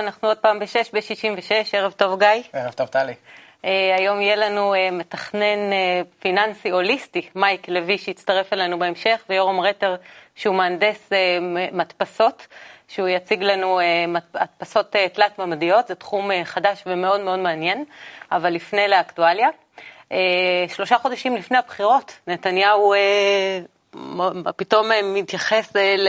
אנחנו עוד פעם ב-6 ב-66, ערב טוב גיא. ערב טוב טלי. Uh, היום יהיה לנו uh, מתכנן uh, פיננסי הוליסטי, מייק לוי, שיצטרף אלינו בהמשך, ויורם רטר, שהוא מהנדס uh, מדפסות, שהוא יציג לנו uh, מדפסות uh, תלת-ממדיות, זה תחום uh, חדש ומאוד מאוד מעניין, אבל לפני לאקטואליה. Uh, שלושה חודשים לפני הבחירות, נתניהו uh, פתאום uh, מתייחס uh, ל...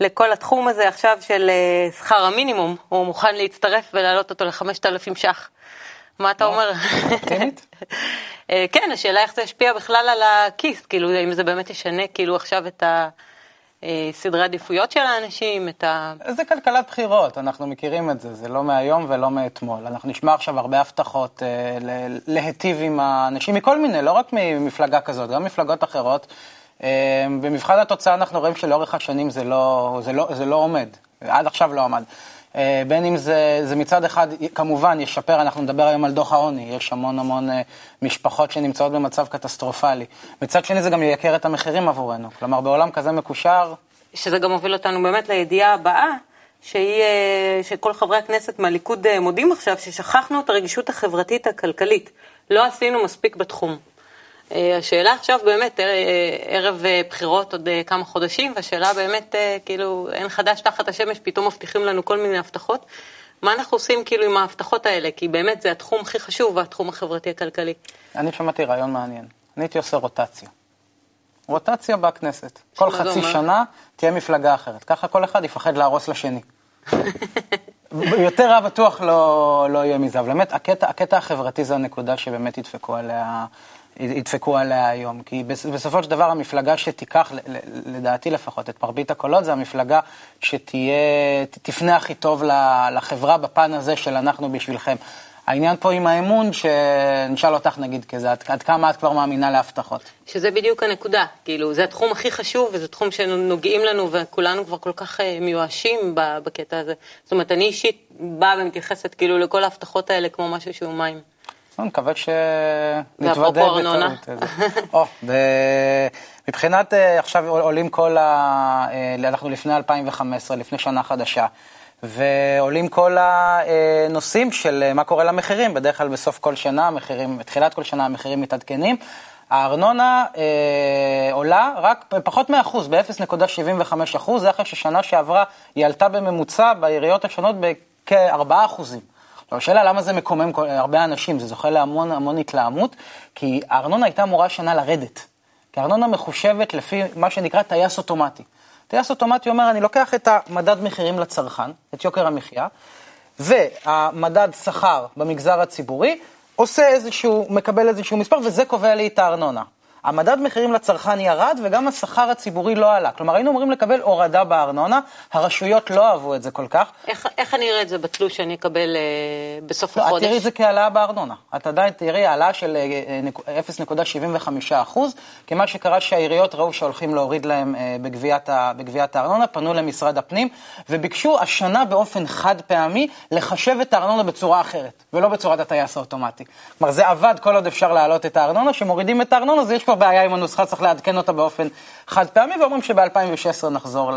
לכל התחום הזה עכשיו של אה, שכר המינימום, הוא מוכן להצטרף ולהעלות אותו ל-5,000 ש"ח. מה אתה אומר? אה, כן, השאלה איך זה ישפיע בכלל על הכיס, כאילו, אם זה באמת ישנה כאילו עכשיו את הסדרי אה, עדיפויות של האנשים, את ה... זה כלכלת בחירות, אנחנו מכירים את זה, זה לא מהיום ולא מאתמול. אנחנו נשמע עכשיו הרבה הבטחות להיטיב עם האנשים מכל מיני, לא רק ממפלגה כזאת, גם מפלגות אחרות. אמ, במבחן התוצאה אנחנו רואים שלאורך השנים זה לא, זה לא, זה לא עומד, עד עכשיו לא עמד. אה, בין אם זה, זה מצד אחד כמובן ישפר, אנחנו נדבר היום על דוח העוני, יש המון המון אה, משפחות שנמצאות במצב קטסטרופלי. מצד שני זה גם ייקר את המחירים עבורנו, כלומר בעולם כזה מקושר... שזה גם מוביל אותנו באמת לידיעה הבאה, שהיא, אה, שכל חברי הכנסת מהליכוד מודים עכשיו ששכחנו את הרגישות החברתית הכלכלית. לא עשינו מספיק בתחום. אה, השאלה עכשיו באמת, אה, ערב אה, בחירות עוד כמה חודשים, והשאלה באמת, כאילו, אין חדש תחת השמש, פתאום מבטיחים לנו כל מיני הבטחות. מה אנחנו עושים כאילו עם ההבטחות האלה? כי באמת זה התחום הכי חשוב, התחום החברתי-הכלכלי. אני שמעתי רעיון מעניין. אני הייתי עושה רוטציה. רוטציה בכנסת. כל חצי שנה תהיה מפלגה אחרת. ככה כל אחד יפחד להרוס לשני. יותר רע בטוח לא, לא יהיה מזה, אבל באמת הקטע, הקטע החברתי זה הנקודה שבאמת ידפקו עליה ידפקו עליה היום. כי בסופו של דבר המפלגה שתיקח, לדעתי לפחות, את מרבית הקולות, זה המפלגה שתהיה, תפנה הכי טוב לחברה בפן הזה של אנחנו בשבילכם. העניין פה עם האמון, שנשאל אותך נגיד כזה, עד, עד כמה את כבר מאמינה להבטחות? שזה בדיוק הנקודה, כאילו, זה התחום הכי חשוב, וזה תחום שנוגעים לנו, וכולנו כבר כל כך אה, מיואשים בקטע הזה. זאת אומרת, אני אישית באה ומתייחסת כאילו לכל ההבטחות האלה כמו משהו שהוא מים. אני מקווה שנתוודא בטעות. או, מבחינת, אה, עכשיו עולים כל ה... אה, אנחנו לפני 2015, לפני שנה חדשה, ועולים כל הנושאים של אה, מה קורה למחירים, בדרך כלל בסוף כל שנה המחירים, בתחילת כל שנה המחירים מתעדכנים. הארנונה אה, עולה רק פחות מאחוז, ב-0.75 אחוז, זה אחרי ששנה שעברה היא עלתה בממוצע בעיריות השונות בכ-4 אחוזים. השאלה למה זה מקומם הרבה אנשים, זה זוכה להמון המון התלהמות, כי הארנונה הייתה אמורה השנה לרדת. כי הארנונה מחושבת לפי מה שנקרא טייס אוטומטי. טייס אוטומטי אומר, אני לוקח את המדד מחירים לצרכן, את יוקר המחיה, והמדד שכר במגזר הציבורי, עושה איזשהו, מקבל איזשהו מספר, וזה קובע לי את הארנונה. המדד מחירים לצרכן ירד וגם השכר הציבורי לא עלה. כלומר, היינו אמורים לקבל הורדה בארנונה, הרשויות לא אהבו את זה כל כך. איך, איך אני אראה את זה בתלוש שאני אקבל אה, בסוף לא, החודש? את תראי את זה כהעלאה בארנונה. את עדיין תראי העלאה של 0.75 אה, אחוז, כי מה שקרה שהעיריות ראו שהולכים להוריד להם אה, בגביית, ה, בגביית הארנונה, פנו למשרד הפנים וביקשו השנה באופן חד פעמי לחשב את הארנונה בצורה אחרת, ולא בצורת הטייס האוטומטי. כלומר, זה עבד כל עוד אפשר להעלות את הארנונה, שמורידים את הארנונה, זה יש כבר בעיה עם הנוסחה, צריך לעדכן אותה באופן חד פעמי, ואומרים שב-2016 נחזור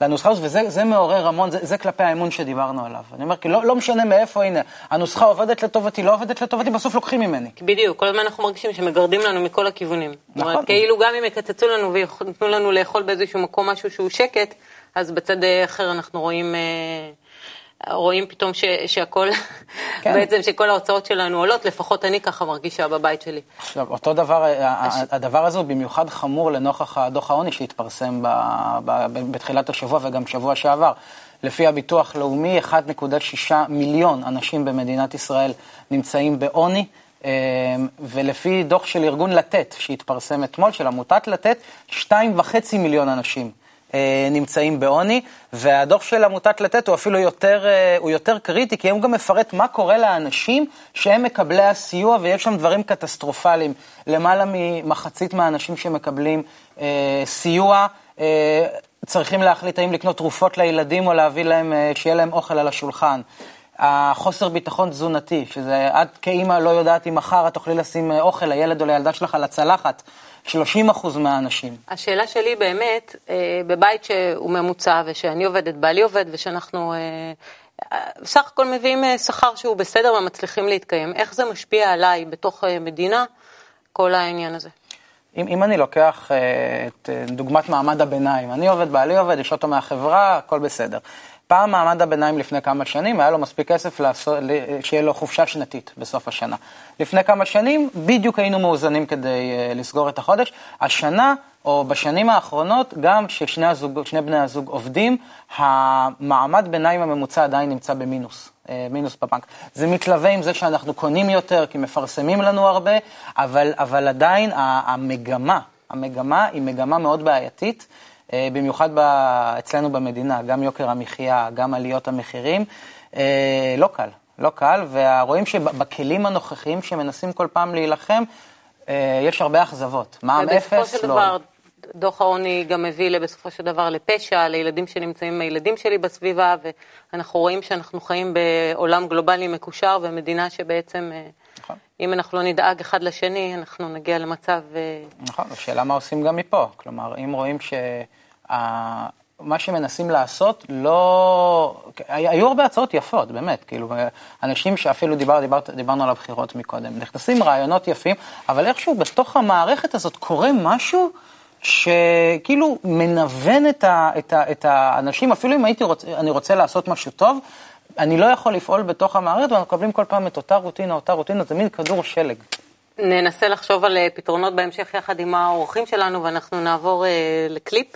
לנוסחה הזאת, וזה מעורר המון, זה, זה כלפי האמון שדיברנו עליו. אני אומר, כי לא, לא משנה מאיפה, הנה, הנוסחה עובדת לטובתי, לא עובדת לטובתי, בסוף לוקחים ממני. בדיוק, כל הזמן אנחנו מרגישים שמגרדים לנו מכל הכיוונים. נכון. אומרת, כאילו גם אם יקצצו לנו ויתנו לנו לאכול באיזשהו מקום משהו שהוא שקט, אז בצד אחר אנחנו רואים... אה, רואים פתאום ש, שהכל, כן. בעצם שכל ההוצאות שלנו עולות, לפחות אני ככה מרגישה בבית שלי. עכשיו, אותו דבר, הש... הדבר הזה הוא במיוחד חמור לנוכח דוח העוני שהתפרסם ב, ב, ב, בתחילת השבוע וגם שבוע שעבר. לפי הביטוח לאומי, 1.6 מיליון אנשים במדינת ישראל נמצאים בעוני. אה, ולפי דוח של ארגון לתת, שהתפרסם אתמול, של עמותת לתת, 2.5 מיליון אנשים אה, נמצאים בעוני, והדוח של עמותת לתת הוא אפילו יותר, אה, הוא יותר קריטי, כי הוא גם מפרט מה קורה לאנשים שהם מקבלי הסיוע, ויש שם דברים קטסטרופליים. למעלה ממחצית מהאנשים שמקבלים אה, סיוע, אה, צריכים להחליט האם לקנות תרופות לילדים או להביא להם, אה, שיהיה להם אוכל על השולחן. החוסר ביטחון תזונתי, שזה את כאימא לא יודעת אם מחר את תוכלי לשים אוכל לילד או לילדה שלך על הצלחת. 30 אחוז מהאנשים. השאלה שלי באמת, אה, בבית שהוא ממוצע ושאני עובדת, בעלי עובד ושאנחנו אה, סך הכל מביאים אה, שכר שהוא בסדר ומצליחים להתקיים, איך זה משפיע עליי בתוך מדינה, כל העניין הזה? אם, אם אני לוקח את דוגמת מעמד הביניים, אני עובד, בעלי עובד, יש אותו מהחברה, הכל בסדר. פעם מעמד הביניים לפני כמה שנים, היה לו מספיק כסף לעשות, שיהיה לו חופשה שנתית בסוף השנה. לפני כמה שנים בדיוק היינו מאוזנים כדי uh, לסגור את החודש. השנה, או בשנים האחרונות, גם כששני הזוג, בני הזוג עובדים, המעמד ביניים הממוצע עדיין נמצא במינוס. uh, מינוס בבנק. זה מתלווה עם זה שאנחנו קונים יותר, כי מפרסמים לנו הרבה, אבל, אבל עדיין המגמה, המגמה היא מגמה מאוד בעייתית. אה, במיוחד ב... אצלנו במדינה, גם יוקר המחיה, גם עליות המחירים, אה, לא קל, לא קל, ורואים שבכלים הנוכחיים שמנסים כל פעם להילחם, אה, יש הרבה אכזבות. מע"מ אפס, לא. ובסופו של דבר, דוח העוני גם מביא בסופו של דבר לפשע, לילדים שנמצאים עם הילדים שלי בסביבה, ואנחנו רואים שאנחנו חיים בעולם גלובלי מקושר, ומדינה שבעצם... נכון. אם אנחנו לא נדאג אחד לשני, אנחנו נגיע למצב... נכון, השאלה מה עושים גם מפה. כלומר, אם רואים ש... מה שמנסים לעשות לא... היו הרבה הצעות יפות, באמת, כאילו, אנשים שאפילו דיבר, דיבר, דיברנו על הבחירות מקודם, נכנסים רעיונות יפים, אבל איכשהו בתוך המערכת הזאת קורה משהו שכאילו מנוון את, ה, את, ה, את האנשים, אפילו אם הייתי רוצה, אני רוצה לעשות משהו טוב, אני לא יכול לפעול בתוך המערכת, ואנחנו מקבלים כל פעם את אותה רוטינה, אותה רוטינה, זה מין כדור שלג. ננסה לחשוב על אה, פתרונות בהמשך יחד עם האורחים שלנו, ואנחנו נעבור אה, לקליפ.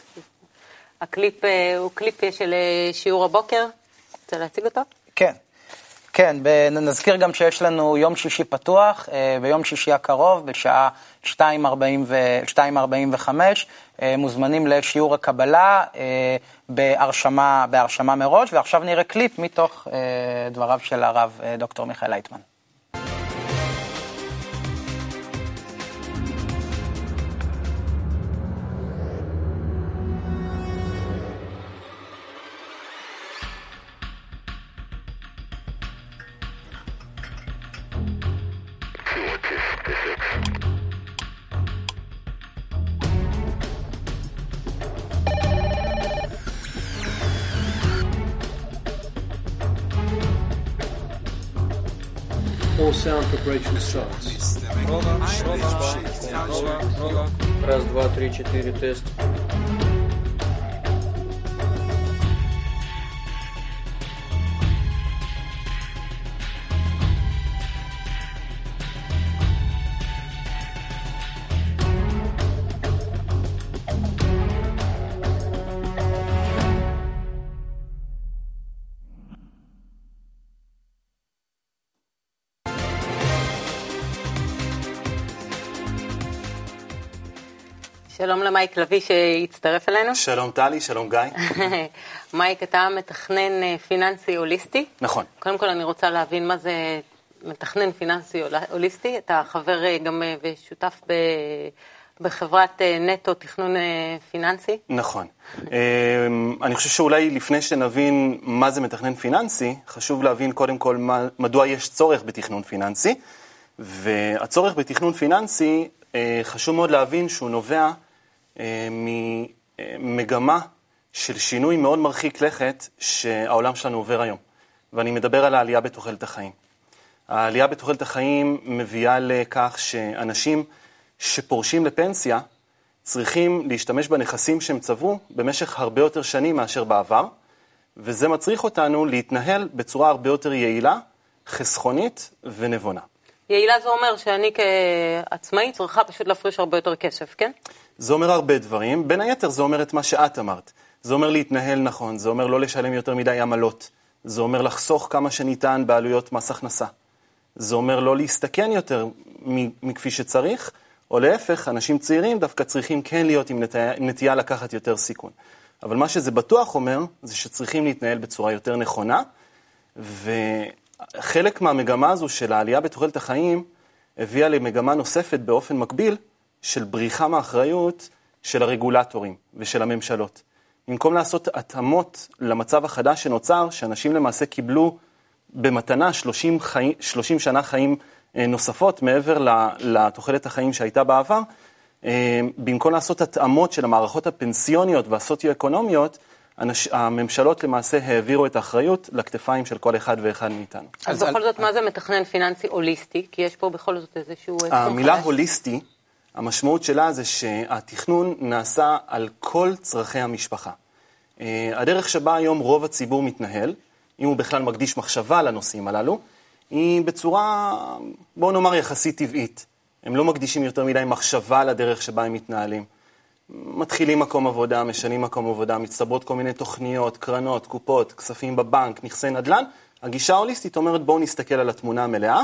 הקליפ אה, הוא קליפ של אה, שיעור הבוקר. רוצה להציג אותו? כן. כן, נזכיר גם שיש לנו יום שישי פתוח, ביום שישי הקרוב, בשעה 2.45, מוזמנים לשיעור הקבלה בהרשמה, בהרשמה מראש, ועכשיו נראה קליפ מתוך דבריו של הרב דוקטור מיכאל לייטמן. только breaking sounds. Раз, два, три, четыре, тест. שלום למייק לביא שהצטרף אלינו. שלום טלי, שלום גיא. מייק, אתה מתכנן אה, פיננסי הוליסטי. נכון. קודם כל אני רוצה להבין מה זה מתכנן פיננסי הוליסטי. אתה חבר אה, גם אה, ושותף ב... בחברת נטו תכנון פיננסי. נכון. אני חושב שאולי לפני שנבין מה זה מתכנן פיננסי, חשוב להבין קודם כל מדוע יש צורך בתכנון פיננסי. והצורך בתכנון פיננסי, חשוב מאוד להבין שהוא נובע ממגמה של שינוי מאוד מרחיק לכת שהעולם שלנו עובר היום. ואני מדבר על העלייה בתוחלת החיים. העלייה בתוחלת החיים מביאה לכך שאנשים שפורשים לפנסיה צריכים להשתמש בנכסים שהם צברו במשך הרבה יותר שנים מאשר בעבר, וזה מצריך אותנו להתנהל בצורה הרבה יותר יעילה, חסכונית ונבונה. יעילה זה אומר שאני כעצמאי צריכה פשוט להפריש הרבה יותר כסף, כן? זה אומר הרבה דברים, בין היתר זה אומר את מה שאת אמרת. זה אומר להתנהל נכון, זה אומר לא לשלם יותר מדי עמלות, זה אומר לחסוך כמה שניתן בעלויות מס הכנסה. זה אומר לא להסתכן יותר מכפי שצריך, או להפך, אנשים צעירים דווקא צריכים כן להיות עם נטייה, נטייה לקחת יותר סיכון. אבל מה שזה בטוח אומר, זה שצריכים להתנהל בצורה יותר נכונה, וחלק מהמגמה הזו של העלייה בתוחלת החיים הביאה למגמה נוספת באופן מקביל, של בריחה מאחריות של הרגולטורים ושל הממשלות. במקום לעשות התאמות למצב החדש שנוצר, שאנשים למעשה קיבלו במתנה 30, חי... 30 שנה חיים נוספות מעבר לתוחלת החיים שהייתה בעבר, במקום לעשות התאמות של המערכות הפנסיוניות והסוציו-אקונומיות, הממשלות למעשה העבירו את האחריות לכתפיים של כל אחד ואחד מאיתנו. אז בכל זאת, מה זה מתכנן פיננסי הוליסטי? כי יש פה בכל זאת איזשהו... המילה הוליסטי, המשמעות שלה זה שהתכנון נעשה על כל צרכי המשפחה. הדרך שבה היום רוב הציבור מתנהל, אם הוא בכלל מקדיש מחשבה לנושאים הללו, היא בצורה, בואו נאמר, יחסית טבעית. הם לא מקדישים יותר מדי מחשבה לדרך שבה הם מתנהלים. מתחילים מקום עבודה, משנים מקום עבודה, מצטברות כל מיני תוכניות, קרנות, קופות, כספים בבנק, נכסי נדל"ן. הגישה ההוליסטית אומרת בואו נסתכל על התמונה המלאה,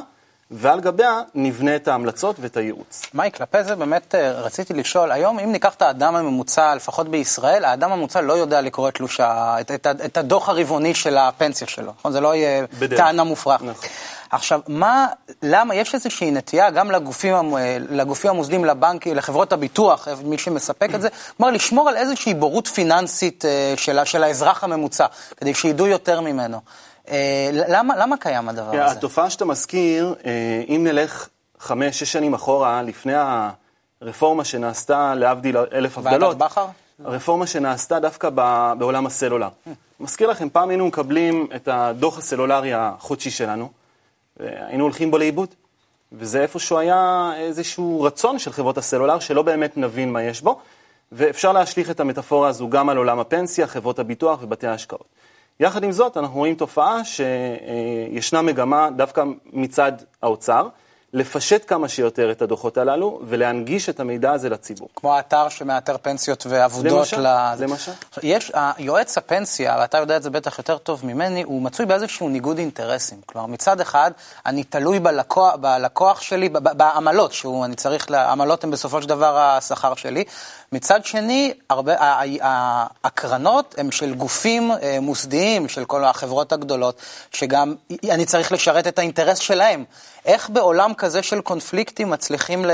ועל גביה נבנה את ההמלצות ואת הייעוץ. מייק, כלפי זה באמת אה, רציתי לשאול, היום אם ניקח את האדם הממוצע, לפחות בישראל, האדם הממוצע לא יודע לקרוא את תלוש, את, את, את הדוח הרבעוני של הפנסיה שלו, נכון? זה לא יהיה בדרך. טענה מופרכת. נכון. עכשיו, מה, למה, יש איזושהי נטייה גם לגופים, לגופים המוסדיים, לבנקים, לחברות הביטוח, מי שמספק את זה, כלומר, לשמור על איזושהי בורות פיננסית אה, של, של האזרח הממוצע, כדי שידעו יותר ממנו. אה, למה, למה קיים הדבר הזה? התופעה שאתה מזכיר, אה, אם נלך חמש, שש שנים אחורה, לפני הרפורמה שנעשתה, להבדיל אלף הבדלות? הרפורמה שנעשתה דווקא בעולם הסלולר. מזכיר לכם, פעם היינו מקבלים את הדוח הסלולרי החודשי שלנו, והיינו הולכים בו לאיבוד. וזה איפשהו היה איזשהו רצון של חברות הסלולר, שלא באמת נבין מה יש בו, ואפשר להשליך את המטאפורה הזו גם על עולם הפנסיה, חברות הביטוח ובתי ההשקעות. יחד עם זאת, אנחנו רואים תופעה שישנה מגמה דווקא מצד האוצר, לפשט כמה שיותר את הדוחות הללו ולהנגיש את המידע הזה לציבור. כמו האתר שמאתר פנסיות ועבודות. למשל, ל... למשל. יש, יועץ הפנסיה, ואתה יודע את זה בטח יותר טוב ממני, הוא מצוי באיזשהו ניגוד אינטרסים. כלומר, מצד אחד, אני תלוי בלקוח, בלקוח שלי, בעמלות, שהוא, אני צריך, העמלות הן בסופו של דבר השכר שלי. מצד שני, הרבה, הקרנות הן של גופים אה, מוסדיים, של כל החברות הגדולות, שגם אני צריך לשרת את האינטרס שלהם. איך בעולם כזה של קונפליקטים מצליחים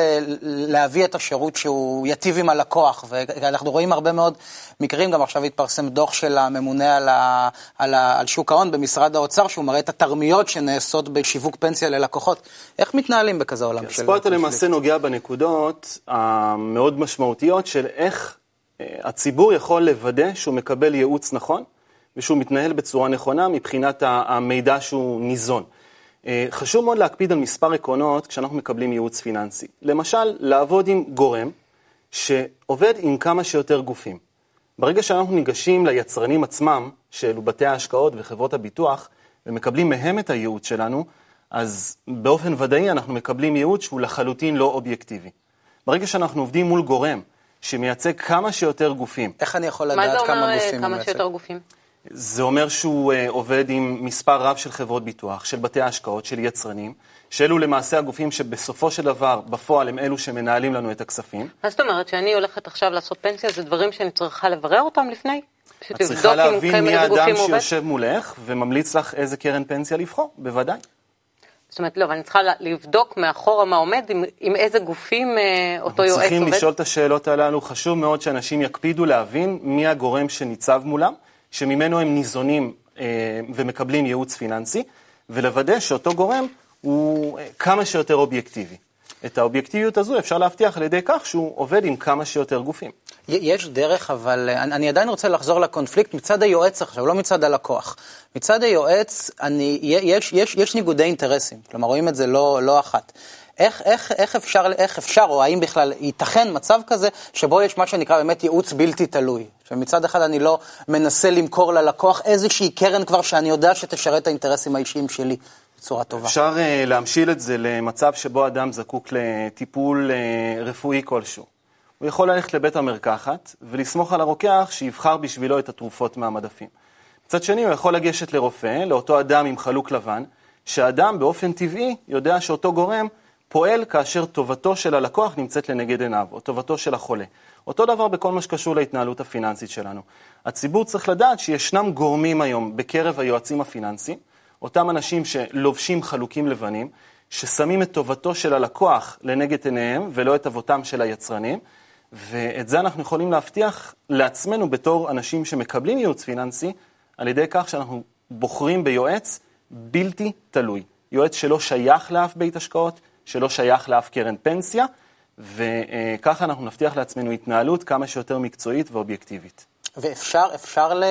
להביא את השירות שהוא יטיב עם הלקוח? ואנחנו רואים הרבה מאוד מקרים, גם עכשיו התפרסם דוח של הממונה על, ה, על, ה, על שוק ההון במשרד האוצר, שהוא מראה את התרמיות שנעשות בשיווק פנסיה ללקוחות. איך מתנהלים בכזה עולם כן, של קונפליקט? אז פה אתה למעשה נוגע בנקודות המאוד משמעותיות של איך אה, הציבור יכול לוודא שהוא מקבל ייעוץ נכון ושהוא מתנהל בצורה נכונה מבחינת המידע שהוא ניזון. אה, חשוב מאוד להקפיד על מספר עקרונות כשאנחנו מקבלים ייעוץ פיננסי. למשל, לעבוד עם גורם שעובד עם כמה שיותר גופים. ברגע שאנחנו ניגשים ליצרנים עצמם, שאלו בתי ההשקעות וחברות הביטוח, ומקבלים מהם את הייעוץ שלנו, אז באופן ודאי אנחנו מקבלים ייעוץ שהוא לחלוטין לא אובייקטיבי. ברגע שאנחנו עובדים מול גורם שמייצג כמה שיותר גופים. איך אני יכול לדעת כמה גופים הוא מייצג? מה זה אומר כמה שיותר גופים? זה אומר שהוא uh, עובד עם מספר רב של חברות ביטוח, של בתי השקעות, של יצרנים, שאלו למעשה הגופים שבסופו של דבר, בפועל, הם אלו שמנהלים לנו את הכספים. מה זאת אומרת, שאני הולכת עכשיו לעשות פנסיה, זה דברים שאני צריכה לברר אותם לפני? את צריכה להבין מי האדם שיושב מולך וממליץ לך איזה קרן פנסיה לבחור, בוודאי. זאת אומרת, לא, אבל אני צריכה לבדוק מאחורה מה עומד, עם, עם איזה גופים אה, אותו יועץ עובד. צריכים לשאול את השאלות הללו, חשוב מאוד שאנשים יקפידו להבין מי הגורם שניצב מולם. שממנו הם ניזונים אה, ומקבלים ייעוץ פיננסי, ולוודא שאותו גורם הוא אה, כמה שיותר אובייקטיבי. את האובייקטיביות הזו אפשר להבטיח על ידי כך שהוא עובד עם כמה שיותר גופים. יש דרך, אבל אה, אני, אני עדיין רוצה לחזור לקונפליקט מצד היועץ עכשיו, לא מצד הלקוח. מצד היועץ, אני, יש, יש, יש ניגודי אינטרסים, כלומר רואים את זה לא, לא אחת. איך, איך, איך, אפשר, איך אפשר, או האם בכלל ייתכן מצב כזה, שבו יש מה שנקרא באמת ייעוץ בלתי תלוי? שמצד אחד אני לא מנסה למכור ללקוח איזושהי קרן כבר שאני יודע שתשרת את האינטרסים האישיים שלי בצורה טובה. אפשר uh, להמשיל את זה למצב שבו אדם זקוק לטיפול uh, רפואי כלשהו. הוא יכול ללכת לבית המרקחת ולסמוך על הרוקח שיבחר בשבילו את התרופות מהמדפים. מצד שני, הוא יכול לגשת לרופא, לאותו אדם עם חלוק לבן, שאדם באופן טבעי יודע שאותו גורם פועל כאשר טובתו של הלקוח נמצאת לנגד עיניו, או טובתו של החולה. אותו דבר בכל מה שקשור להתנהלות הפיננסית שלנו. הציבור צריך לדעת שישנם גורמים היום בקרב היועצים הפיננסיים, אותם אנשים שלובשים חלוקים לבנים, ששמים את טובתו של הלקוח לנגד עיניהם ולא את אבותם של היצרנים, ואת זה אנחנו יכולים להבטיח לעצמנו בתור אנשים שמקבלים ייעוץ פיננסי, על ידי כך שאנחנו בוחרים ביועץ בלתי תלוי. יועץ שלא שייך לאף בית השקעות, שלא שייך לאף קרן פנסיה, וככה אנחנו נבטיח לעצמנו התנהלות כמה שיותר מקצועית ואובייקטיבית. ואפשר אפשר ל...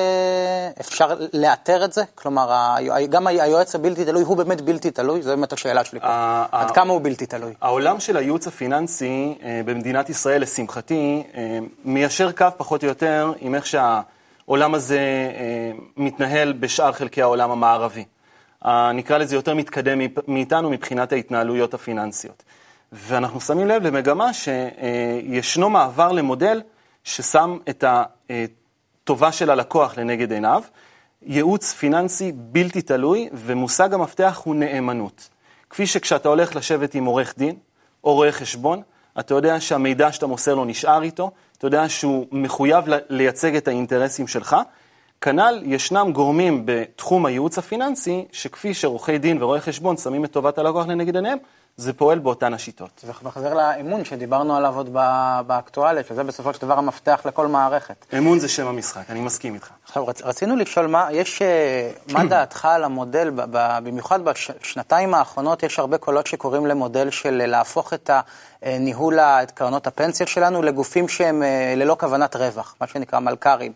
אפשר לאתר את זה? כלומר, גם היועץ הבלתי תלוי הוא באמת בלתי תלוי? זו באמת השאלה שלי פה. עד כמה הוא בלתי תלוי? העולם של הייעוץ הפיננסי אה, במדינת ישראל, לשמחתי, אה, מיישר קו פחות או יותר עם איך שהעולם הזה אה, מתנהל בשאר חלקי העולם המערבי. נקרא לזה יותר מתקדם מאיתנו מבחינת ההתנהלויות הפיננסיות. ואנחנו שמים לב למגמה שישנו מעבר למודל ששם את הטובה של הלקוח לנגד עיניו, ייעוץ פיננסי בלתי תלוי, ומושג המפתח הוא נאמנות. כפי שכשאתה הולך לשבת עם עורך דין או רואה חשבון, אתה יודע שהמידע שאתה מוסר לו נשאר איתו, אתה יודע שהוא מחויב לייצג את האינטרסים שלך. כנ"ל, ישנם גורמים בתחום הייעוץ הפיננסי, שכפי שעורכי דין ורואי חשבון שמים את טובת הלקוח לנגד עיניהם, זה פועל באותן השיטות. זה מחזיר לאמון שדיברנו עליו עוד באקטואליה, שזה בסופו של דבר המפתח לכל מערכת. אמון זה שם המשחק, אני מסכים איתך. עכשיו, רצ, רצינו לשאול, מה, יש, אה, מה דעתך על המודל, ב, ב, במיוחד בשנתיים האחרונות יש הרבה קולות שקוראים למודל של להפוך את ניהול את קרנות הפנסיה שלנו לגופים שהם אה, ללא כוונת רווח, מה שנקרא מלכ"רים.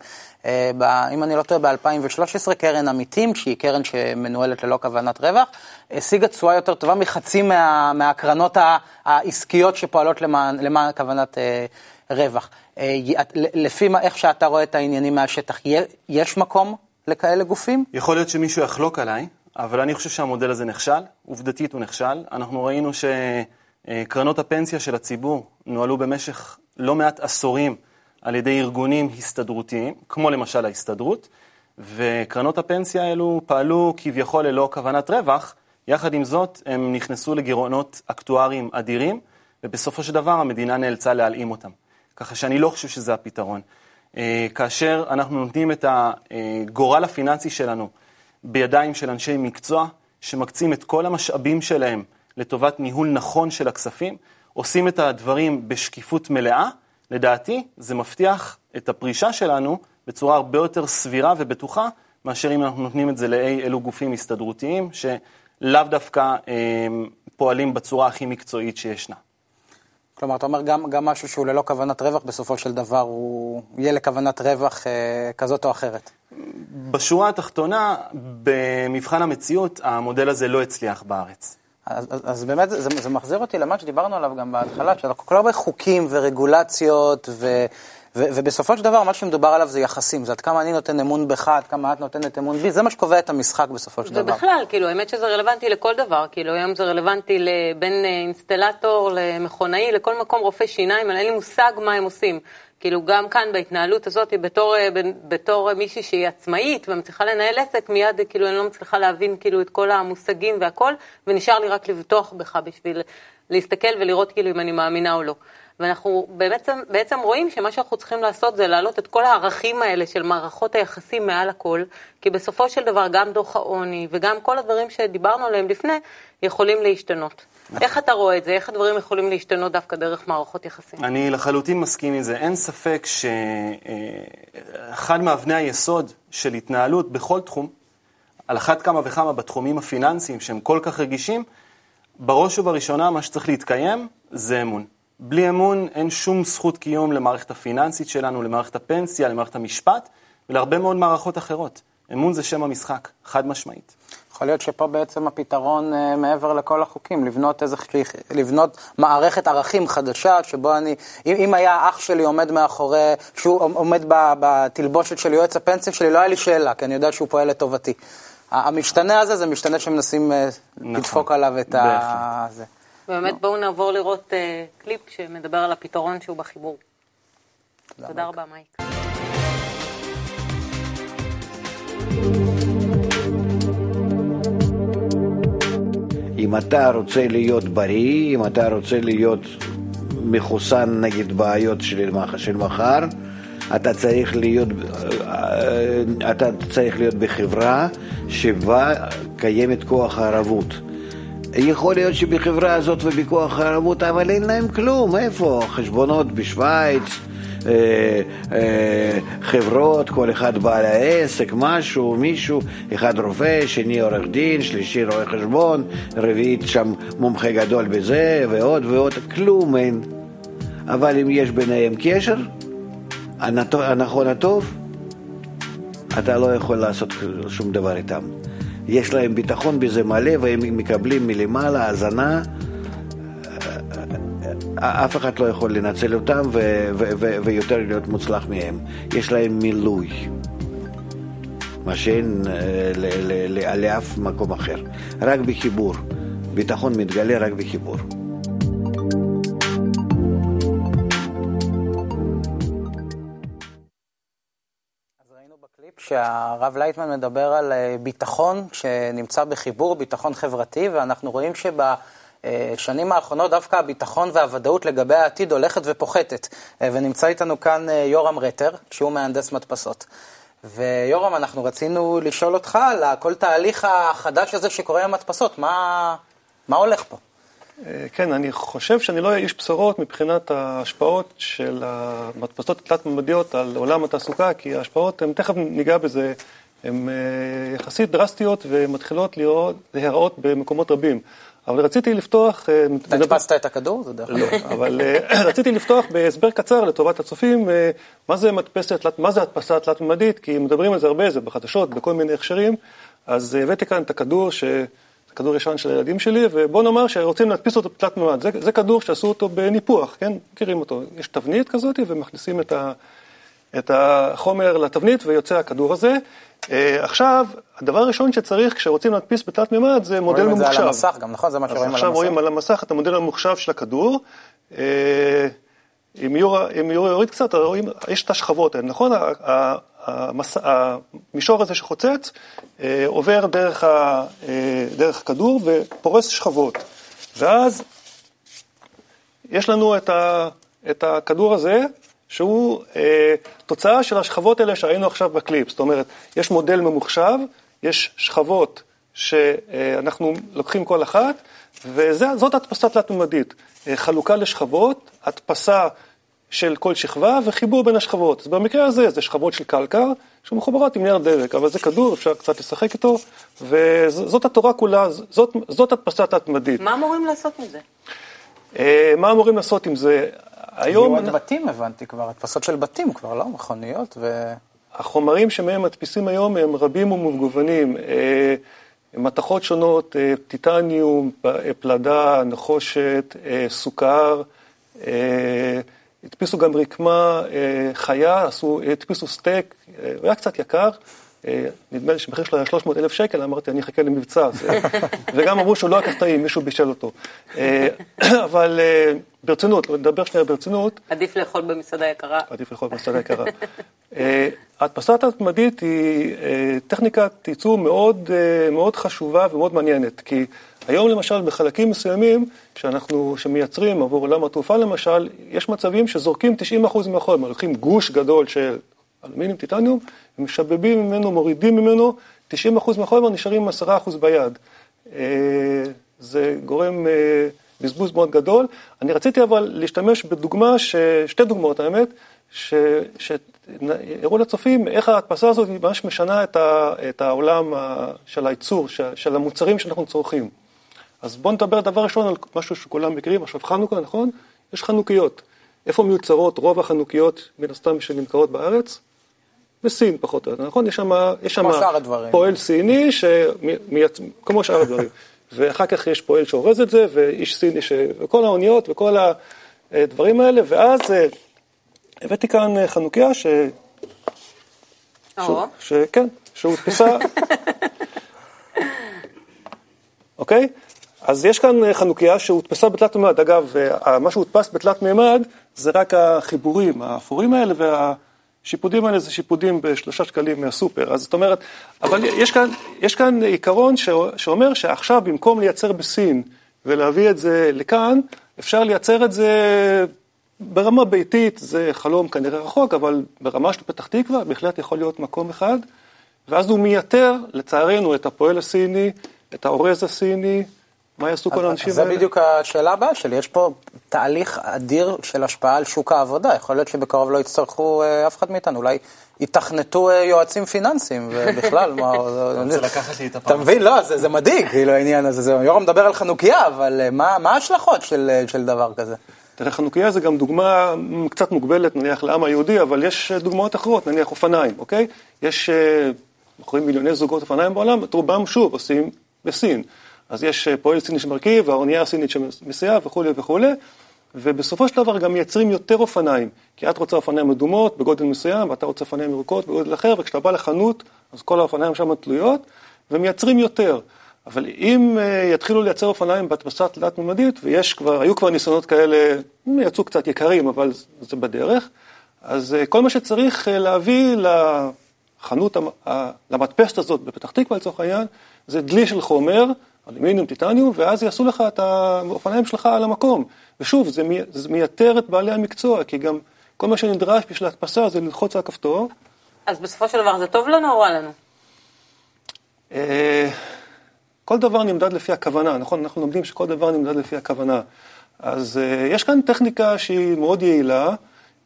אה, אם אני לא טועה, ב-2013 קרן עמיתים, שהיא קרן שמנוהלת ללא כוונת רווח, השיגה תשואה יותר טובה מחצי מה, מהקרנות העסקיות שפועלות למען, למען כוונת אה, רווח. אה, לפי מה, איך שאתה רואה את העניינים מהשטח, יש מקום לכאלה גופים? יכול להיות שמישהו יחלוק עליי, אבל אני חושב שהמודל הזה נכשל, עובדתית הוא נכשל. אנחנו ראינו שקרנות הפנסיה של הציבור נוהלו במשך לא מעט עשורים. על ידי ארגונים הסתדרותיים, כמו למשל ההסתדרות, וקרנות הפנסיה האלו פעלו כביכול ללא כוונת רווח, יחד עם זאת הם נכנסו לגירעונות אקטואריים אדירים, ובסופו של דבר המדינה נאלצה להלאים אותם. ככה שאני לא חושב שזה הפתרון. אה, כאשר אנחנו נותנים את הגורל הפיננסי שלנו בידיים של אנשי מקצוע, שמקצים את כל המשאבים שלהם לטובת ניהול נכון של הכספים, עושים את הדברים בשקיפות מלאה, לדעתי, זה מבטיח את הפרישה שלנו בצורה הרבה יותר סבירה ובטוחה, מאשר אם אנחנו נותנים את זה לאי אלו גופים הסתדרותיים, שלאו דווקא אה, פועלים בצורה הכי מקצועית שישנה. כלומר, אתה אומר גם, גם משהו שהוא ללא כוונת רווח, בסופו של דבר הוא יהיה לכוונת רווח אה, כזאת או אחרת. בשורה התחתונה, במבחן המציאות, המודל הזה לא הצליח בארץ. אז, אז, אז באמת זה, זה מחזיר אותי למה שדיברנו עליו גם בהתחלה, שאנחנו כל הרבה חוקים ורגולציות, ו, ו, ובסופו של דבר מה שמדובר עליו זה יחסים, זה עד כמה אני נותן אמון בך, עד כמה את נותנת אמון בי, זה מה שקובע את המשחק בסופו של ובכלל, דבר. ובכלל, כאילו, האמת שזה רלוונטי לכל דבר, כאילו, היום זה רלוונטי לבין אינסטלטור למכונאי, לכל מקום רופא שיניים, אין לי מושג מה הם עושים. כאילו גם כאן בהתנהלות הזאת, בתור, אה, בתור מישהי שהיא עצמאית ומצליחה לנהל עסק, מיד כאילו אני לא מצליחה להבין כאילו את כל המושגים והכל, ונשאר לי רק לבטוח בך בשביל להסתכל ולראות כאילו אם אני מאמינה או לא. ואנחנו בעצם, בעצם רואים שמה שאנחנו צריכים לעשות זה להעלות את כל הערכים האלה של מערכות היחסים מעל הכל, כי בסופו של דבר גם דוח העוני וגם כל הדברים שדיברנו עליהם לפני יכולים להשתנות. איך אתה רואה את זה? איך הדברים יכולים להשתנות דווקא דרך מערכות יחסים? אני לחלוטין מסכים עם זה. אין ספק שאחד מאבני היסוד של התנהלות בכל תחום, על אחת כמה וכמה בתחומים הפיננסיים שהם כל כך רגישים, בראש ובראשונה מה שצריך להתקיים זה אמון. בלי אמון אין שום זכות קיום למערכת הפיננסית שלנו, למערכת הפנסיה, למערכת המשפט ולהרבה מאוד מערכות אחרות. אמון זה שם המשחק, חד משמעית. יכול להיות שפה בעצם הפתרון uh, מעבר לכל החוקים, לבנות איזה, לבנות מערכת ערכים חדשה, שבו אני, אם, אם היה אח שלי עומד מאחורי, שהוא עומד בתלבושת של יועץ הפנסיה שלי, לא היה לי שאלה, כי אני יודע שהוא פועל לטובתי. המשתנה הזה זה משתנה שמנסים uh, נכון, לדפוק עליו את ה... זה. באמת בואו נעבור לראות uh, קליפ שמדבר על הפתרון שהוא בחיבור. תודה, תודה רבה, מייק. אם אתה רוצה להיות בריא, אם אתה רוצה להיות מחוסן נגד בעיות של, של מחר, אתה צריך להיות, אתה צריך להיות בחברה שבה קיימת כוח הערבות. יכול להיות שבחברה הזאת ובכוח הערבות, אבל אין להם כלום, איפה? חשבונות בשוויץ, אה, אה, חברות, כל אחד בעל העסק, משהו, מישהו, אחד רופא, שני עורך דין, שלישי רואה חשבון, רביעית שם מומחה גדול בזה, ועוד ועוד, כלום אין. אבל אם יש ביניהם קשר, הנכון הטוב, אתה לא יכול לעשות שום דבר איתם. יש להם ביטחון בזה מלא והם מקבלים מלמעלה האזנה, אף אחד לא יכול לנצל אותם ו- ו- ו- ויותר להיות מוצלח מהם. יש להם מילוי, מה שאין אה, לאף מקום אחר. רק בחיבור. ביטחון מתגלה רק בחיבור. שהרב לייטמן מדבר על אה, ביטחון שנמצא בחיבור, ביטחון חברתי, ואנחנו רואים שבשנים האחרונות דווקא הביטחון והוודאות לגבי העתיד הולכת ופוחתת. אה, ונמצא איתנו כאן אה, יורם רטר, שהוא מהנדס מדפסות. ויורם, אנחנו רצינו לשאול אותך על כל תהליך החדש הזה שקורה עם המדפסות, מה, מה הולך פה? אה, כן, אני חושב שאני לא איש בשורות מבחינת ההשפעות של המדפסות התלת-ממדיות על עולם התעסוקה, כי ההשפעות, הם תכף ניגע בזה, הן אה, יחסית דרסטיות ומתחילות להיראות במקומות רבים. אבל רציתי לפתוח... אה, אתה הדפסת את הכדור? זה דרך לא, אבל רציתי לפתוח בהסבר קצר לטובת הצופים, מה זה מדפסת, מה זה הדפסה תלת-ממדית, כי מדברים על זה הרבה, זה בחדשות, בכל מיני הקשרים, אז הבאתי כאן את הכדור ש... כדור ישן של הילדים שלי, ובוא נאמר שרוצים להדפיס אותו בתלת מימד. זה, זה כדור שעשו אותו בניפוח, כן? מכירים אותו. יש תבנית כזאת, ומכניסים את, ה, את החומר לתבנית, ויוצא הכדור הזה. Uh, עכשיו, הדבר הראשון שצריך כשרוצים להדפיס בתלת מימד זה מודל ממוחשב. רואים את זה על המסך גם, נכון? זה מה שרואים על המסך. עכשיו רואים על המסך את המודל הממוחשב של הכדור. Uh, אם יורי יוריד קצת, רואים, יש את השכבות האלה, נכון? המס... המישור הזה שחוצץ אה, עובר דרך, ה... אה, דרך הכדור ופורס שכבות. ואז יש לנו את, ה... את הכדור הזה, שהוא אה, תוצאה של השכבות האלה שראינו עכשיו בקליפ. זאת אומרת, יש מודל ממוחשב, יש שכבות שאנחנו לוקחים כל אחת, וזאת הדפסה תלת-ממדית. אה, חלוקה לשכבות, הדפסה של כל שכבה וחיבור בין השכבות. אז במקרה הזה זה שכבות של קלקר שמחוברות עם נייר דבק, אבל זה כדור, אפשר קצת לשחק איתו, וזאת התורה כולה, זאת, זאת הדפסה תת-מדית. מה אמורים לעשות עם זה? אה, מה אמורים לעשות עם זה? היום... יהיו בתים הבנתי כבר, הדפסות של בתים כבר, לא? מכוניות ו... החומרים שמהם מדפיסים היום הם רבים ומגוונים. אה, מתכות שונות, אה, טיטניום, פלדה, נחושת, סוכר, הדפיסו גם רקמה אה, חיה, עשו, הדפיסו סטייק, אה, הוא היה קצת יקר, אה, נדמה לי שמחיר שלו היה 300 אלף שקל, אמרתי, אני אחכה למבצע, וגם אמרו שהוא לא היה כך טעים, מישהו בישל אותו. אבל ברצינות, נדבר שנייה ברצינות. עדיף לאכול במסעדה יקרה. עדיף לאכול במסעדה יקרה. ההדפסה התלת-ממדית היא טכניקת ייצור מאוד חשובה ומאוד מעניינת, כי היום למשל בחלקים מסוימים שאנחנו, שמייצרים עבור עולם התעופה למשל, יש מצבים שזורקים 90% מהחומר, לוקחים גוש גדול של אלומיניום, טיטניום, משבבים ממנו, מורידים ממנו, 90% מהחומר נשארים עם 10% ביד. אה, זה גורם אה, בזבוז מאוד גדול. אני רציתי אבל להשתמש בדוגמה, ש... שתי דוגמאות האמת, שהראו לצופים איך ההדפסה הזאת ממש משנה את, ה... את העולם של הייצור, של המוצרים שאנחנו צורכים. אז בואו נדבר דבר ראשון על משהו שכולם מכירים, עכשיו חנוכה, נכון? יש חנוכיות. איפה מיוצרות רוב החנוכיות, מן הסתם, שנמכרות בארץ? בסין פחות או יותר, נכון? יש שם, פועל סיני, שמייצ... כמו שאר הדברים. ואחר כך יש פועל שאורז את זה, ואיש סיני, ש... וכל האוניות וכל הדברים האלה, ואז אה, הבאתי כאן אה, חנוכיה ש... ש... ש... כן, שהודפסה... אוקיי? אז יש כאן אה, חנוכיה שהודפסה בתלת מימד. אגב, אה, מה שהודפס בתלת מימד זה רק החיבורים, האפורים האלה והשיפודים האלה זה שיפודים בשלושה שקלים מהסופר. אז זאת אומרת, אבל יש כאן, יש כאן עיקרון שאומר שעכשיו במקום לייצר בסין ולהביא את זה לכאן, אפשר לייצר את זה ברמה ביתית, זה חלום כנראה רחוק, אבל ברמה של פתח תקווה בהחלט יכול להיות מקום אחד, ואז הוא מייתר, לצערנו, את הפועל הסיני, את האורז הסיני, מה יעשו כל האנשים האלה? זה בדיוק השאלה הבאה שלי. יש פה תהליך אדיר של השפעה על שוק העבודה. יכול להיות שבקרוב לא יצטרכו אף אחד מאיתנו. אולי יתכנתו יועצים פיננסיים, ובכלל, מה... אתה רוצה לקחת לי את הפעם. אתה מבין? לא, זה מדאיג, כאילו, העניין הזה. יורם מדבר על חנוכיה, אבל מה ההשלכות של דבר כזה? תראה, חנוכיה זה גם דוגמה קצת מוגבלת, נניח, לעם היהודי, אבל יש דוגמאות אחרות, נניח אופניים, אוקיי? יש, מוכרים מיליוני זוגות אופניים בעולם, את רובם, שוב, עושים בסין. אז יש פועל סיני שמרכיב, והאונייה הסינית שמסייע וכולי וכולי, ובסופו של דבר גם מייצרים יותר אופניים, כי את רוצה אופניים אדומות בגודל מסוים, ואתה רוצה אופניים ירוקות בגודל אחר, וכשאתה בא לחנות, אז כל האופניים שם תלויות, ומייצרים יותר. אבל אם יתחילו לייצר אופניים בהדפסה תלת-ממדית, ויש כבר, היו כבר ניסיונות כאלה, יצאו קצת יקרים, אבל זה בדרך, אז כל מה שצריך להביא לחנות, למדפסת הזאת בפתח תקווה לצורך העניין, זה דלי של חומר, אלומיניום, טיטניום, ואז יעשו לך את האופניים שלך על המקום. ושוב, זה, זה מייתר את בעלי המקצוע, כי גם כל מה שנדרש בשביל ההדפסה זה ללחוץ על הכפתור. אז בסופו של דבר זה טוב לנו או רע לנו? כל דבר נמדד לפי הכוונה, נכון? אנחנו לומדים שכל דבר נמדד לפי הכוונה. אז יש כאן טכניקה שהיא מאוד יעילה,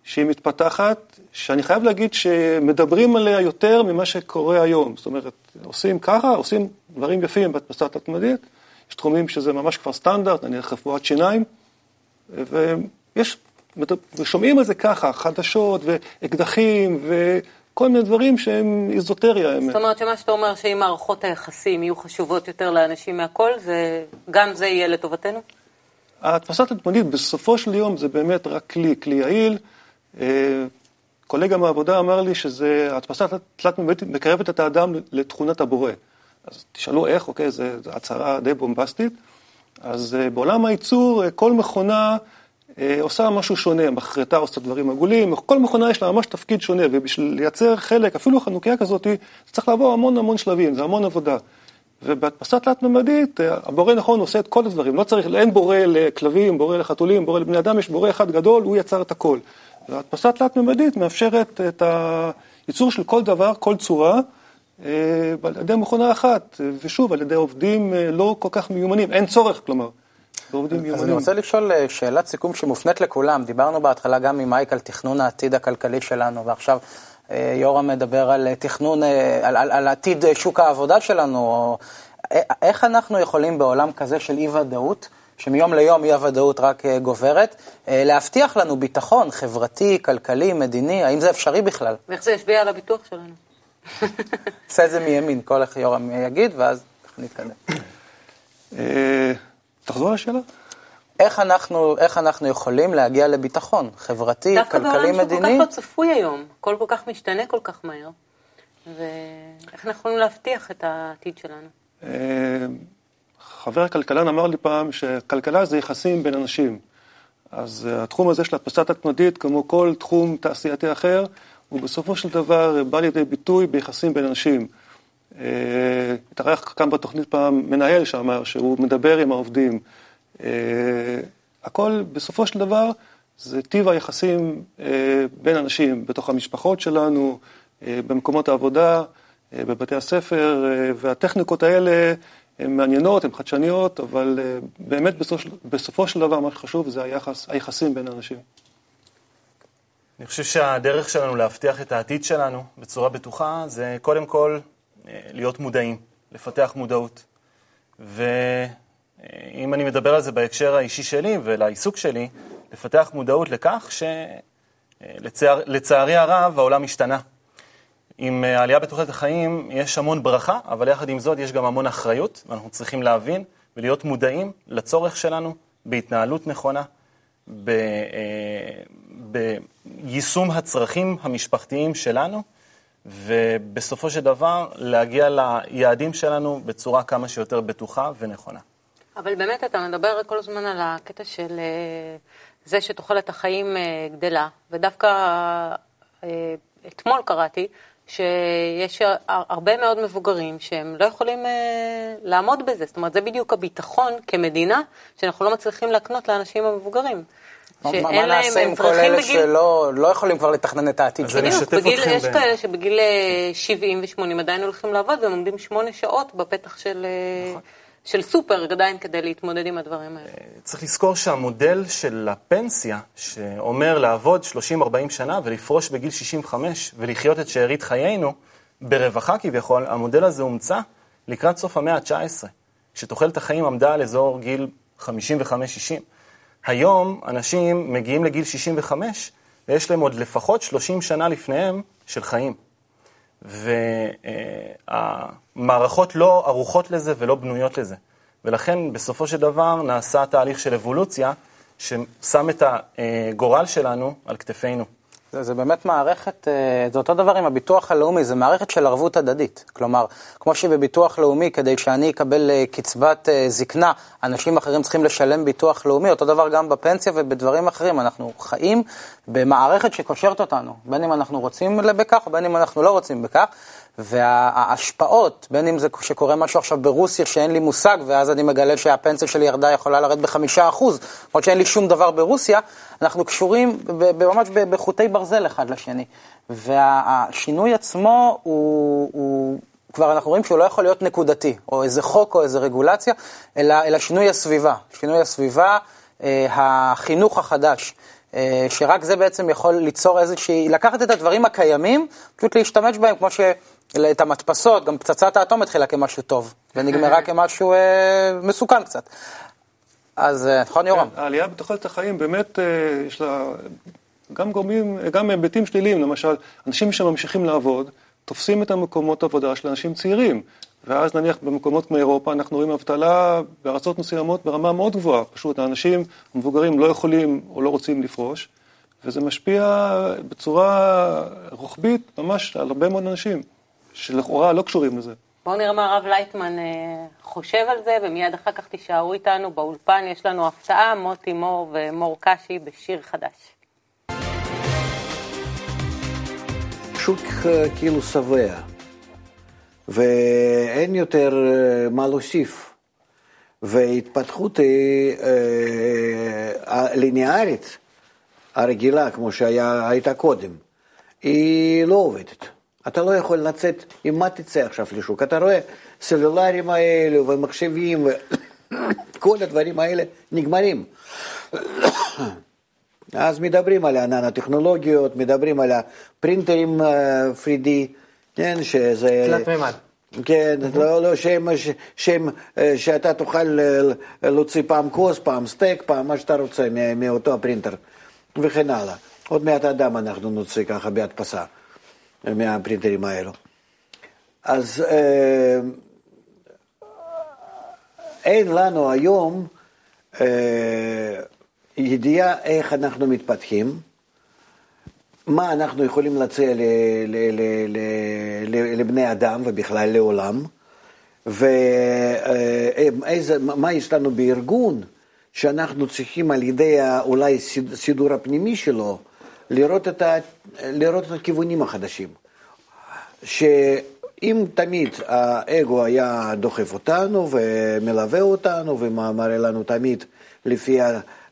שהיא מתפתחת, שאני חייב להגיד שמדברים עליה יותר ממה שקורה היום. זאת אומרת, עושים ככה, עושים דברים יפים בהדפסה תת-מדית, יש תחומים שזה ממש כבר סטנדרט, נניח רפואת שיניים, ויש, ושומעים על זה ככה, חדשות ואקדחים וכל מיני דברים שהם איזוטריה. זאת אומרת שמה שאתה אומר, שאם מערכות היחסים יהיו חשובות יותר לאנשים מהכל, זה, גם זה יהיה לטובתנו? ההדפסה תלת-ממדית בסופו של יום זה באמת רק כלי, כלי יעיל. קולגה מהעבודה אמר לי שההדפסה תלת-ממדית מקרבת את האדם לתכונת הבורא. אז תשאלו איך, אוקיי, זו הצהרה די בומבסטית. אז בעולם הייצור, כל מכונה עושה משהו שונה, מחרטה עושה דברים עגולים, כל מכונה יש לה ממש תפקיד שונה, ובשביל לייצר חלק, אפילו חנוכיה כזאת, צריך לעבור המון המון שלבים, זה המון עבודה. ובהדפסה תלת-ממדית, הבורא נכון עושה את כל הדברים, לא צריך, אין בורא לכלבים, בורא לחתולים, בורא לבני אדם, יש בורא אחד גדול, הוא יצר את הכל. וההדפסה תלת-ממדית מאפשרת את הייצור של כל דבר, כל צורה, על ידי מכונה אחת, ושוב, על ידי עובדים לא כל כך מיומנים, אין צורך, כלומר. אז אני רוצה לשאול שאלת סיכום שמופנית לכולם, דיברנו בהתחלה גם עם מייק על תכנון העתיד הכלכלי שלנו, ועכשיו יורם מדבר על תכנון, על, על, על עתיד שוק העבודה שלנו, איך אנחנו יכולים בעולם כזה של אי-ודאות, שמיום ליום אי-הוודאות רק גוברת, להבטיח לנו ביטחון חברתי, כלכלי, מדיני, האם זה אפשרי בכלל? ואיך זה ישפיע על הביטוח שלנו? עושה את זה מימין, כל איך יורם יגיד, ואז נתקדם. תחזור לשאלה. איך אנחנו, איך אנחנו יכולים להגיע לביטחון חברתי, כלכלי, מדיני? דווקא בעולם שכל כך לא צפוי היום, הכל כל כך משתנה כל כך מהר, ואיך אנחנו יכולים להבטיח את העתיד שלנו? חבר הכלכלן אמר לי פעם שכלכלה זה יחסים בין אנשים. אז התחום הזה של הדפסה תת-מדית, כמו כל תחום תעשייתי אחר, הוא בסופו של דבר בא לידי ביטוי ביחסים בין אנשים. התארח כאן בתוכנית פעם מנהל שאמר שהוא מדבר עם העובדים. הכל בסופו של דבר זה טיב היחסים בין אנשים, בתוך המשפחות שלנו, במקומות העבודה, בבתי הספר, והטכניקות האלה הן מעניינות, הן חדשניות, אבל באמת בסופו של דבר מה שחשוב זה היחס, היחסים בין אנשים. אני חושב שהדרך שלנו להבטיח את העתיד שלנו בצורה בטוחה זה קודם כל להיות מודעים, לפתח מודעות. ואם אני מדבר על זה בהקשר האישי שלי ולעיסוק שלי, לפתח מודעות לכך שלצערי הרב העולם השתנה. עם העלייה בתוחלת החיים יש המון ברכה, אבל יחד עם זאת יש גם המון אחריות, ואנחנו צריכים להבין ולהיות מודעים לצורך שלנו בהתנהלות נכונה, ביישום הצרכים המשפחתיים שלנו, ובסופו של דבר להגיע ליעדים שלנו בצורה כמה שיותר בטוחה ונכונה. אבל באמת אתה מדבר כל הזמן על הקטע של זה שתוחלת החיים גדלה, ודווקא אתמול קראתי שיש הרבה מאוד מבוגרים שהם לא יכולים לעמוד בזה. זאת אומרת, זה בדיוק הביטחון כמדינה, שאנחנו לא מצליחים להקנות לאנשים המבוגרים. מה נעשה עם כל אלה שלא לא יכולים כבר לתכנן את העתיד שלהם? אז אני אשתף אתכם. יש כאלה שבגיל 70 ו-80 עדיין הולכים לעבוד, והם עומדים שמונה שעות בפתח של, של סופר עדיין כדי להתמודד עם הדברים האלה. צריך לזכור שהמודל של הפנסיה, שאומר לעבוד 30-40 שנה ולפרוש בגיל 65 ולחיות את שארית חיינו, ברווחה כביכול, המודל הזה הומצא לקראת סוף המאה ה-19, כשתוחלת החיים עמדה על אזור גיל 55-60. היום אנשים מגיעים לגיל 65 ויש להם עוד לפחות 30 שנה לפניהם של חיים. והמערכות לא ערוכות לזה ולא בנויות לזה. ולכן בסופו של דבר נעשה תהליך של אבולוציה ששם את הגורל שלנו על כתפינו. זה, זה באמת מערכת, אה, זה אותו דבר עם הביטוח הלאומי, זה מערכת של ערבות הדדית. כלומר, כמו שבביטוח לאומי, כדי שאני אקבל אה, קצבת אה, זקנה, אנשים אחרים צריכים לשלם ביטוח לאומי, אותו דבר גם בפנסיה ובדברים אחרים. אנחנו חיים במערכת שקושרת אותנו, בין אם אנחנו רוצים בכך ובין אם אנחנו לא רוצים בכך. וההשפעות, בין אם זה שקורה משהו עכשיו ברוסיה שאין לי מושג, ואז אני מגלה שהפנסיה שלי ירדה יכולה לרדת בחמישה אחוז, למרות שאין לי שום דבר ברוסיה, אנחנו קשורים ממש בחוטי ברזל אחד לשני. והשינוי עצמו הוא, הוא, כבר אנחנו רואים שהוא לא יכול להיות נקודתי, או איזה חוק או איזה רגולציה, אלא, אלא שינוי הסביבה. שינוי הסביבה, אה, החינוך החדש. אה, שרק זה בעצם יכול ליצור איזושהי, לקחת את הדברים הקיימים, פשוט להשתמש בהם כמו. את המדפסות, גם פצצת האטום התחילה כמשהו טוב, ונגמרה כמשהו אה, מסוכן קצת. אז אה, נכון, יורם? כן, העלייה בתוחלת החיים באמת אה, יש לה גם גורמים, גם היבטים שליליים, למשל, אנשים שממשיכים לעבוד, תופסים את המקומות עבודה של אנשים צעירים, ואז נניח במקומות כמו אירופה אנחנו רואים אבטלה בארצות מסוימות ברמה מאוד גבוהה, פשוט האנשים המבוגרים לא יכולים או לא רוצים לפרוש, וזה משפיע בצורה רוחבית ממש על הרבה מאוד אנשים. שלכאורה לא קשורים לזה. בואו נראה מה הרב לייטמן אה, חושב על זה, ומיד אחר כך תישארו איתנו. באולפן יש לנו הפתעה, מוטי מור ומור קשי בשיר חדש. שוק אה, כאילו שבע, ואין יותר אה, מה להוסיף. והתפתחות היא ליניארית, הרגילה, כמו שהייתה קודם, היא לא עובדת. אתה לא יכול לצאת, עם מה תצא עכשיו לשוק? אתה רואה, סלולרים האלו ומחשבים וכל הדברים האלה נגמרים. אז מדברים על הענן הטכנולוגיות, מדברים על הפרינטרים 3D, אה, כן, שזה... תלת מימד. כן, לא, לא, שהם, שהם, אה, שאתה תוכל אה, להוציא פעם כוס, פעם סטייק, פעם מה שאתה רוצה מאותו הפרינטר, וכן הלאה. עוד מעט אדם אנחנו נוציא ככה בהדפסה. מהפרינטרים האלו. אז אה, אין לנו היום אה, ידיעה איך אנחנו מתפתחים, מה אנחנו יכולים להציע לבני אדם ובכלל לעולם, ומה יש לנו בארגון שאנחנו צריכים על ידי אולי סידור הפנימי שלו, לראות את, ה, לראות את הכיוונים החדשים. שאם תמיד האגו היה דוחף אותנו ומלווה אותנו ומראה לנו תמיד לפי,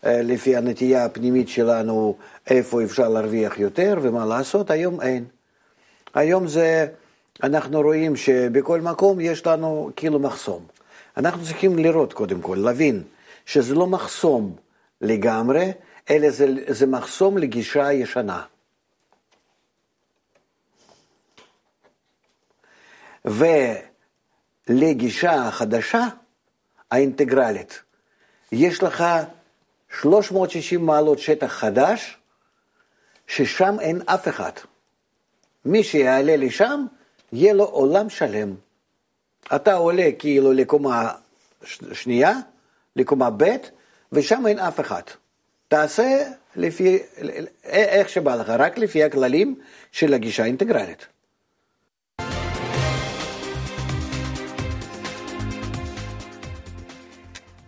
לפי הנטייה הפנימית שלנו איפה אפשר להרוויח יותר ומה לעשות, היום אין. היום זה, אנחנו רואים שבכל מקום יש לנו כאילו מחסום. אנחנו צריכים לראות קודם כל, להבין שזה לא מחסום לגמרי, אלא זה, זה מחסום לגישה ישנה. ולגישה החדשה, האינטגרלית, יש לך 360 מעלות שטח חדש, ששם אין אף אחד. מי שיעלה לשם, יהיה לו עולם שלם. אתה עולה כאילו לקומה שנייה, לקומה ב', ושם אין אף אחד. תעשה לפי, איך שבא לך, רק לפי הכללים של הגישה האינטגרלית.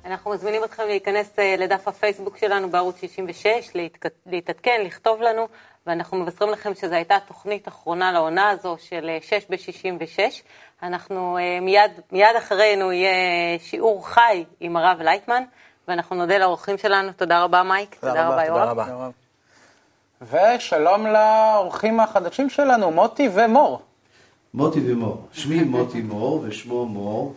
אנחנו מזמינים אתכם להיכנס אה, לדף הפייסבוק שלנו בערוץ 66, להתעדכן, לכתוב לנו, ואנחנו מבשרים לכם שזו הייתה התוכנית האחרונה לעונה הזו של 6 אה, ב-66. אנחנו אה, מיד, מיד אחרינו יהיה שיעור חי עם הרב לייטמן. ואנחנו נודה לאורחים שלנו. תודה רבה, מייק. תודה, תודה רבה, יואב. תודה רבה. ושלום לאורחים החדשים שלנו, מוטי ומור. מוטי ומור. שמי מוטי מור ושמו מור.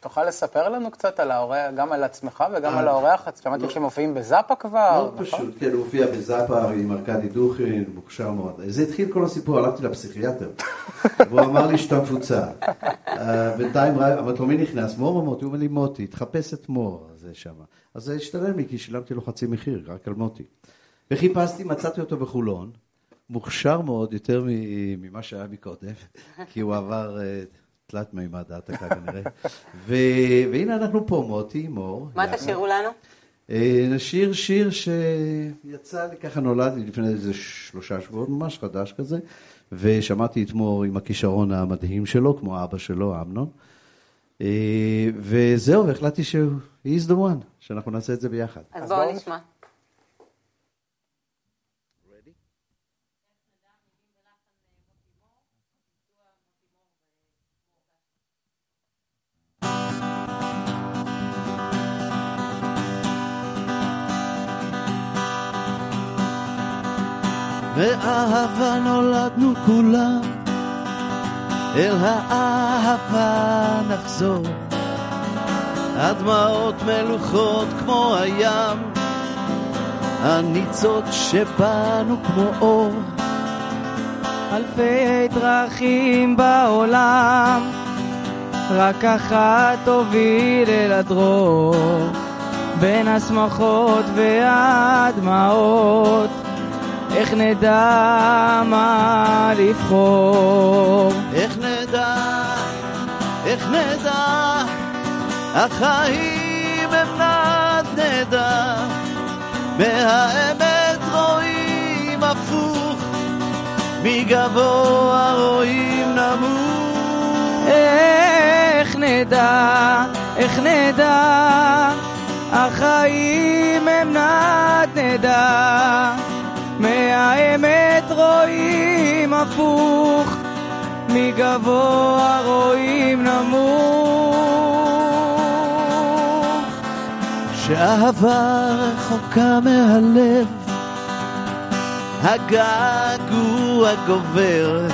תוכל לספר לנו קצת על האורח, גם על עצמך וגם על האורח, שמעתי לא. שמופיעים בזאפה כבר, נכון? פשוט, כן, הוא הופיע בזאפה עם ארכדי דוכין, מוכשר מאוד. זה התחיל כל הסיפור, הלכתי לפסיכיאטר, והוא אמר לי שאתה מפוצע. אה, בינתיים, אמרתי לו, מי נכנס? מור אמרתי, הוא אומר לי, מוטי, תחפש את מור, זה שם. אז זה השתלם לי, כי שילמתי לו חצי מחיר, רק על מוטי. וחיפשתי, מצאתי אותו בחולון, מוכשר מאוד, יותר ממה שהיה מקודם, כי הוא עבר אה, תלת מימד העתקה כנראה. והנה אנחנו פה, מוטי, מור. מה תשאירו לנו? אה, נשיר שיר שיצא לי, ככה נולד לי לפני איזה שלושה שבועות, ממש חדש כזה, ושמעתי את מור עם הכישרון המדהים שלו, כמו אבא שלו, אמנון. אה, וזהו, והחלטתי שהוא, he's the one, שאנחנו נעשה את זה ביחד. אז בואו נשמע. ואהבה נולדנו כולם, אל האהבה נחזור. הדמעות מלוכות כמו הים, הניצות שבנו כמו אור. אלפי דרכים בעולם, רק אחת תוביל אל הדרור, בין השמחות והדמעות. איך נדע מה לבחור? איך נדע, איך נדע, החיים הם נד נדע, מהאמת רואים הפוך, מגבוה רואים נמוך. איך נדע, איך נדע, החיים הם נד נדע. מהאמת רואים הפוך, מגבוה רואים נמוך. שאהבה רחוקה מהלב, הגעגוע גובר,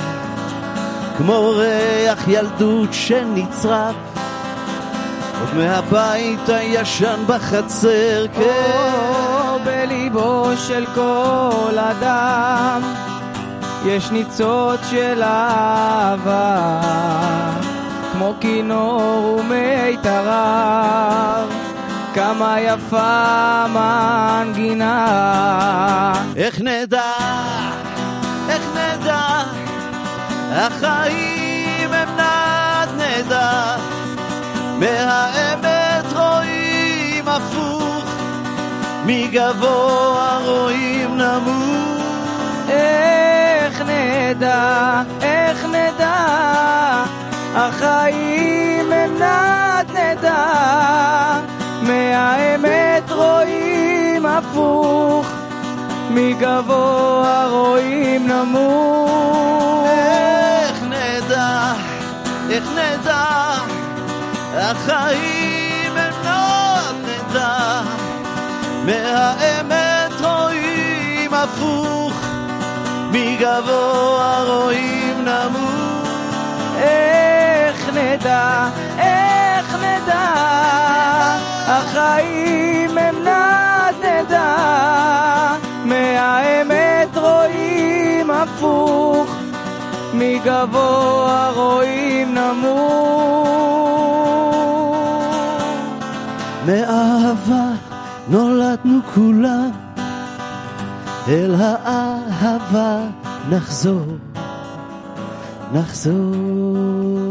כמו ריח ילדות שנצרב. עוד מהבית הישן בחצר, כן. בליבו של כל אדם. יש ניצוץ של אהבה כמו כינור ומיתריו. כמה יפה מנגינה. איך נדע, איך נדע החיים הם נד נדע. מהאמת מגבוה רואים נמוך. איך נדע, איך נדע, החיים נד נדע, מהאמת רואים הפוך, מגבוה רואים נמוך. איך נדע, איך נדע, החיים מהאמת רואים הפוך, מגבוה רואים נמוך. איך נדע, איך נדע, החיים הם נד נדע, מהאמת רואים הפוך, מגבוה רואים נמוך. מאהבה נולדנו כולם, אל האהבה נחזור, נחזור.